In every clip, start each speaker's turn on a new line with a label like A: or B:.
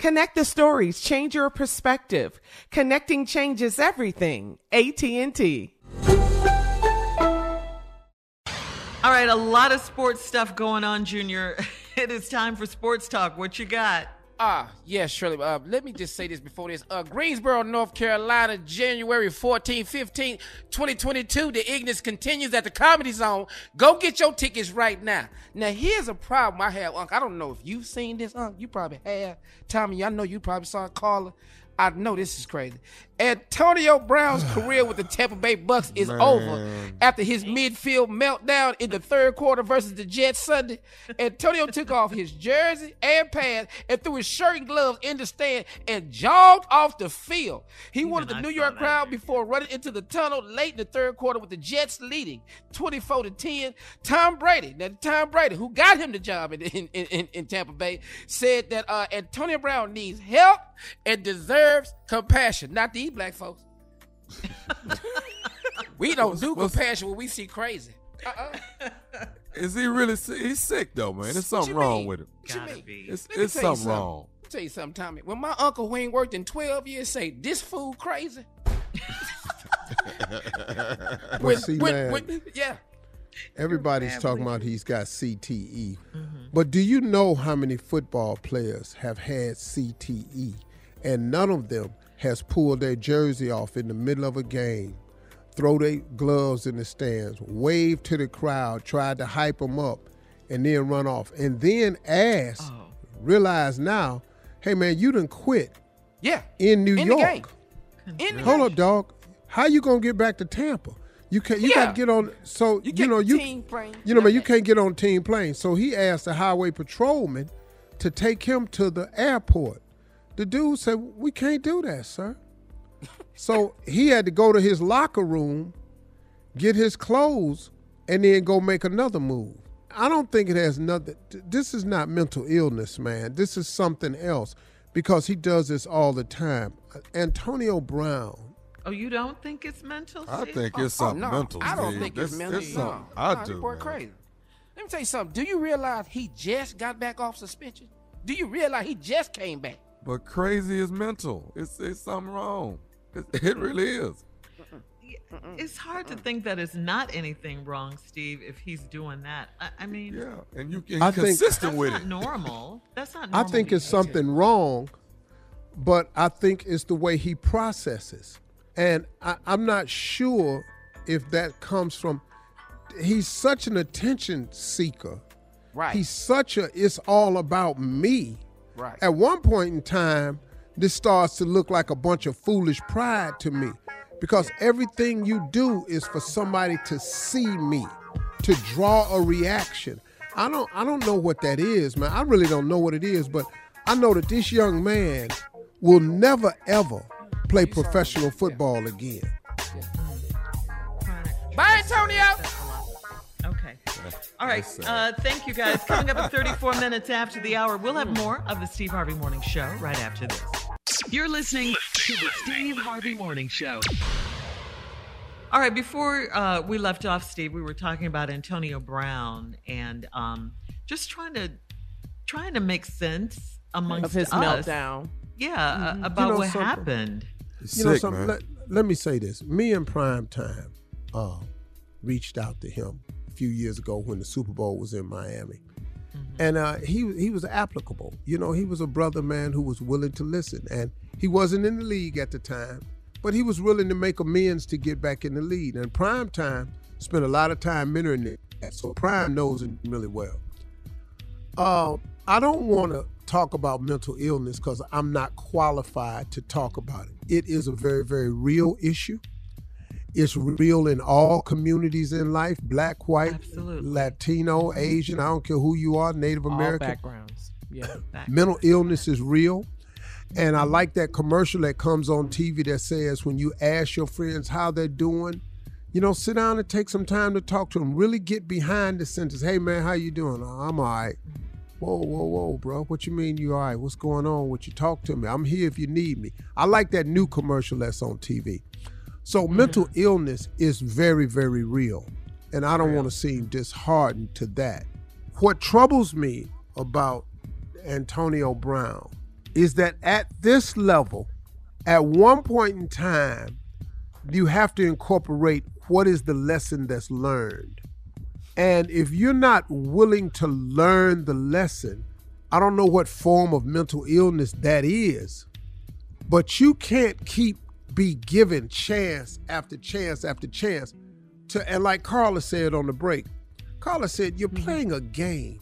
A: Connect the stories, change your perspective. Connecting changes everything. AT&T.
B: All right, a lot of sports stuff going on, Junior. It is time for sports talk. What you got?
C: Ah, yes, Shirley. Uh, let me just say this before this. Uh, Greensboro, North Carolina, January 14, 15, 2022. The Ignis continues at the Comedy Zone. Go get your tickets right now. Now, here's a problem I have, Unc. I don't know if you've seen this, Unc. You probably have. Tommy, I know you probably saw Carla. I know this is crazy. Antonio Brown's career with the Tampa Bay Bucs is
D: Man.
C: over after his midfield meltdown in the third quarter versus the Jets Sunday. Antonio took off his jersey and pants and threw his shirt and gloves in the stand and jogged off the field. He wanted the New York crowd before running into the tunnel late in the third quarter with the Jets leading 24 to 10. Tom Brady, now Tom Brady, who got him the job in, in, in, in Tampa Bay, said that uh, Antonio Brown needs help and deserves compassion. Not these black folks. we don't do compassion when we see crazy. Uh-uh.
D: Is he really sick? He's sick though, man. There's something wrong
C: mean?
D: with him.
C: What you
B: Gotta
C: mean?
B: be.
D: It's, it's
C: tell
D: something wrong.
C: Let me tell you something, Tommy. When my uncle who ain't worked in 12 years say this fool crazy.
E: Well, see, man,
C: yeah.
E: everybody's talking about he's got CTE. Mm-hmm. But do you know how many football players have had CTE and none of them has pulled their jersey off in the middle of a game, throw their gloves in the stands, wave to the crowd, tried to hype them up, and then run off. And then ask, oh. realize now, hey man, you done quit
C: Yeah.
E: in New
C: In the
E: York.
C: game. In
E: Hold up, dog. How you gonna get back to Tampa? You can't. You
C: Yeah.
E: got to get on. So you,
C: You
E: know you.
C: team plane.
E: You know, man, you can't get on team plane. So he asked the highway patrolman to take him to the airport. The dude said, "We can't do that, sir." so he had to go to his locker room, get his clothes, and then go make another move. I don't think it has nothing. This is not mental illness, man. This is something else because he does this all the time. Antonio Brown.
B: Oh, you don't think it's mental?
D: I
B: Steve?
D: think it's
C: Oh, oh
D: something
C: no,
D: mental.
C: I don't
D: Steve.
C: think it's
D: This-
C: mental.
D: It's
C: no.
D: I
C: no,
D: do.
C: This boy
D: man.
C: crazy. Let me tell you something. Do you realize he just got back off suspension? Do you realize he just came back?
D: But crazy is mental. It's it's something wrong. It, it really is.
B: It's hard to think that it's not anything wrong, Steve, if he's doing that. I, I mean,
D: Yeah, and you can
E: I
D: you
E: think-
D: consistent
B: that's
D: with
B: not
D: it.
B: normal. That's not
E: I think it's
B: behavior.
E: something wrong, but I think it's the way he processes. And I, I'm not sure if that comes from, he's such an attention seeker.
C: Right.
E: He's such a, it's all about me.
C: Right.
E: At one point in time, this starts to look like a bunch of foolish pride to me because everything you do is for somebody to see me, to draw a reaction. I don't I don't know what that is, man. I really don't know what it is, but I know that this young man will never ever play professional football again.
C: Bye, Antonio.
B: Okay. All right. Uh, thank you guys. Coming up at 34 minutes after the hour, we'll have more of the Steve Harvey Morning Show right after this.
F: You're listening to the Steve Harvey Morning Show.
B: All right. Before uh, we left off, Steve, we were talking about Antonio Brown and um, just trying to trying to make sense amongst
A: of his
B: us.
A: meltdown.
B: Yeah, uh,
E: You
B: about
E: know
B: what
E: something?
B: happened.
D: It's
E: you know something? Let, let me say this. Me and Prime Time uh, reached out to him a few years ago when the Super Bowl was in Miami. And uh, he he was applicable. You know, he was a brother man who was willing to listen. And he wasn't in the league at the time, but he was willing to make amends to get back in the lead. And Prime Time spent a lot of time mentoring that. So Prime knows him really well. Uh, I don't want to talk about mental illness because I'm not qualified to talk about it. It is a very, very real issue. It's real in all communities in life black, white,
B: Absolutely.
E: Latino, Asian, I don't care who you are, Native
A: All
E: American.
A: backgrounds. Yeah.
E: Mental illness is real. And I like that commercial that comes on TV that says when you ask your friends how they're doing, you know, sit down and take some time to talk to them. Really get behind the sentence. Hey man, how you doing? "Oh, I'm all right. Whoa, whoa, whoa, bro. What you mean you all right? What's going on with you? Talk to me. I'm here if you need me. I like that new commercial that's on TV. So mm-hmm. mental illness is very, very real. And I don't want to seem disheartened to that. What troubles me about Antonio Brown is that at this level, at one point in time, you have to incorporate what is the lesson that's learned. And if you're not willing to learn the lesson, I don't know what form of mental illness that is, but you can't keep be given chance after chance after chance to and like Carla said on the break, Carla said you're mm-hmm. playing a game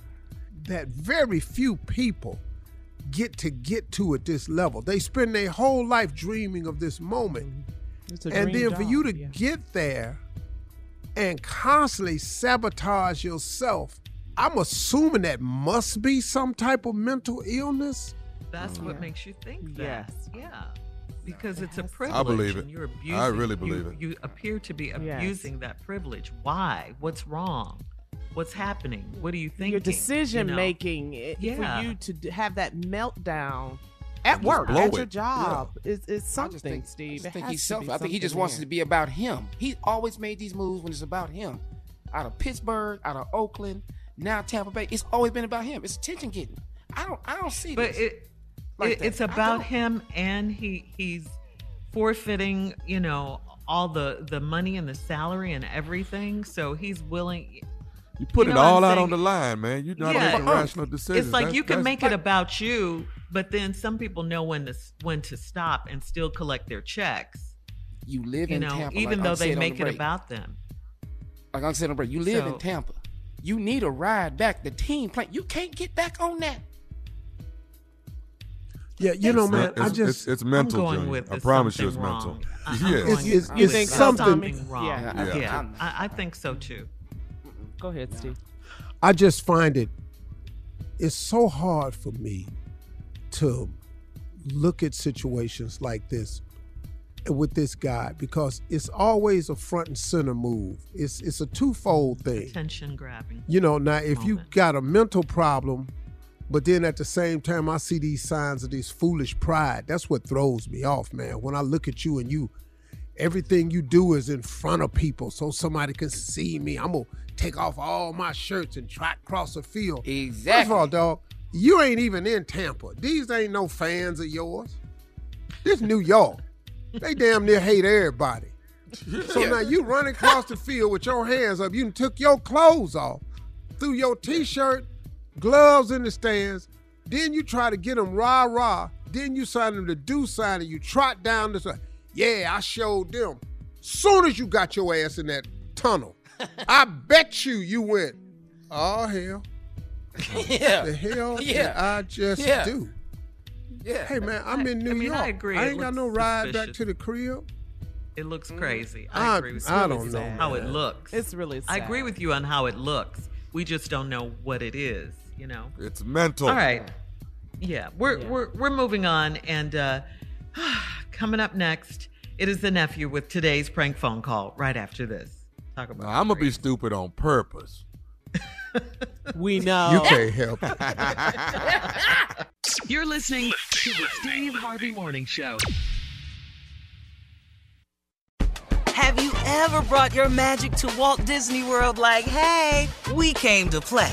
E: that very few people get to get to at this level. They spend their whole life dreaming of this moment. Mm-hmm.
A: It's a
E: And
A: dream
E: then for
A: job,
E: you to
A: yeah.
E: get there and constantly sabotage yourself, I'm assuming that must be some type of mental illness.
B: That's what makes you think that.
A: Yes.
B: Yeah. Because it's a privilege.
D: I believe it.
B: And you're abusing,
D: I
B: abusing.
D: really
B: you-
D: believe it.
B: You appear to be
A: Yes.
B: abusing that privilege. Why? What's wrong? What's happening? What do you think?
A: Your decision
B: You know?
A: making eh,
B: Yeah.
A: for you to have that meltdown at work,
D: blow
A: at your
D: it.
A: job, is, is
C: I
A: something,
C: just think,
A: Steve.
C: I just think he's selfish. I think he just wants
A: there.
C: it to be about him. He always made these moves when it's about him. Out of Pittsburgh, out of Oakland, now Tampa Bay. It's always been about him. It's attention getting. I don't. I don't see
B: But
C: this.
B: it,
C: like
B: it it's about him, and he he's forfeiting. You know all the the money and the salary and everything. So he's willing.
D: You put
B: You
D: it
B: know what
D: all out
B: saying?
D: on the line, man. You're not
B: Yeah.
D: making
B: But, uh,
D: rational decisions.
B: It's like
D: That's-
B: you can
D: that's-
B: make it about you, but then some people know when to when to stop and still collect their checks.
C: you live
B: You
C: in
B: know,
C: Tampa,
B: even
C: like
B: though
C: I
B: they make
C: the
B: it
C: break.
B: about them.
C: Like I said on the break, you live
B: So-
C: in Tampa. You need a ride back. The team play. You can't get back on that.
E: Yeah, you know, man,
D: it's,
E: I just
D: it's mental,
B: I'm going with
D: I promise you it's
B: something
D: mental.
B: wrong. I- I'm
D: Yes.
B: going
E: It's- it's-
B: with
E: it's
B: something,
E: something-
B: wrong.
A: Yeah,
B: Yeah,
D: Yeah.
B: I, I think so too.
A: Go ahead, Steve.
E: I just find it it's so hard for me to look at situations like this with this guy because it's always a front and center move. It's it's a twofold thing.
B: Attention grabbing.
E: You know, now if you
B: Moment.
E: got a mental problem, but then at the same time I see these signs of this foolish pride, that's what throws me off, man. When I look at you and you everything you do is in front of people so somebody can see me. I'm gonna take off all my shirts and trot across the field.
C: Exactly.
E: First of all, dog, You ain't even in Tampa. These ain't no fans of yours. This New York. They damn near hate everybody. So now you running across the field with your hands up. You took your clothes off, threw your t-shirt, gloves in the stands. Then you try to get them rah rah. Then you sign them to do sign and you trot down the side. Yeah, I showed them. Soon as you got your ass in that tunnel, I bet you you went, oh hell.
C: Yeah.
E: The hell did
C: Yeah.
E: I just
C: Yeah.
E: do?
C: Yeah.
E: Hey man, I'm in New
B: I mean,
E: York.
B: I agree.
E: I
B: It
E: ain't got no ride back to the crib.
B: It looks mm. crazy.
E: I-
B: I agree with you.
E: I don't know,
B: how it looks.
A: It's really
B: I agree with you on how it looks. We just don't know what it is. You know.
D: It's mental.
B: All right. Yeah, we're we're we're moving on, and uh, coming up next, it is the nephew with today's prank phone call. Right after this, talk about.
D: Now, I'm gonna be stupid on purpose.
A: We know.
E: You can't help it.
F: You're listening to the Steve Harvey Morning Show.
G: Have you ever brought your magic to Walt Disney World like, hey, we came to play?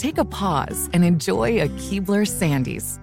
H: Take a pause and enjoy a Keebler Sandies.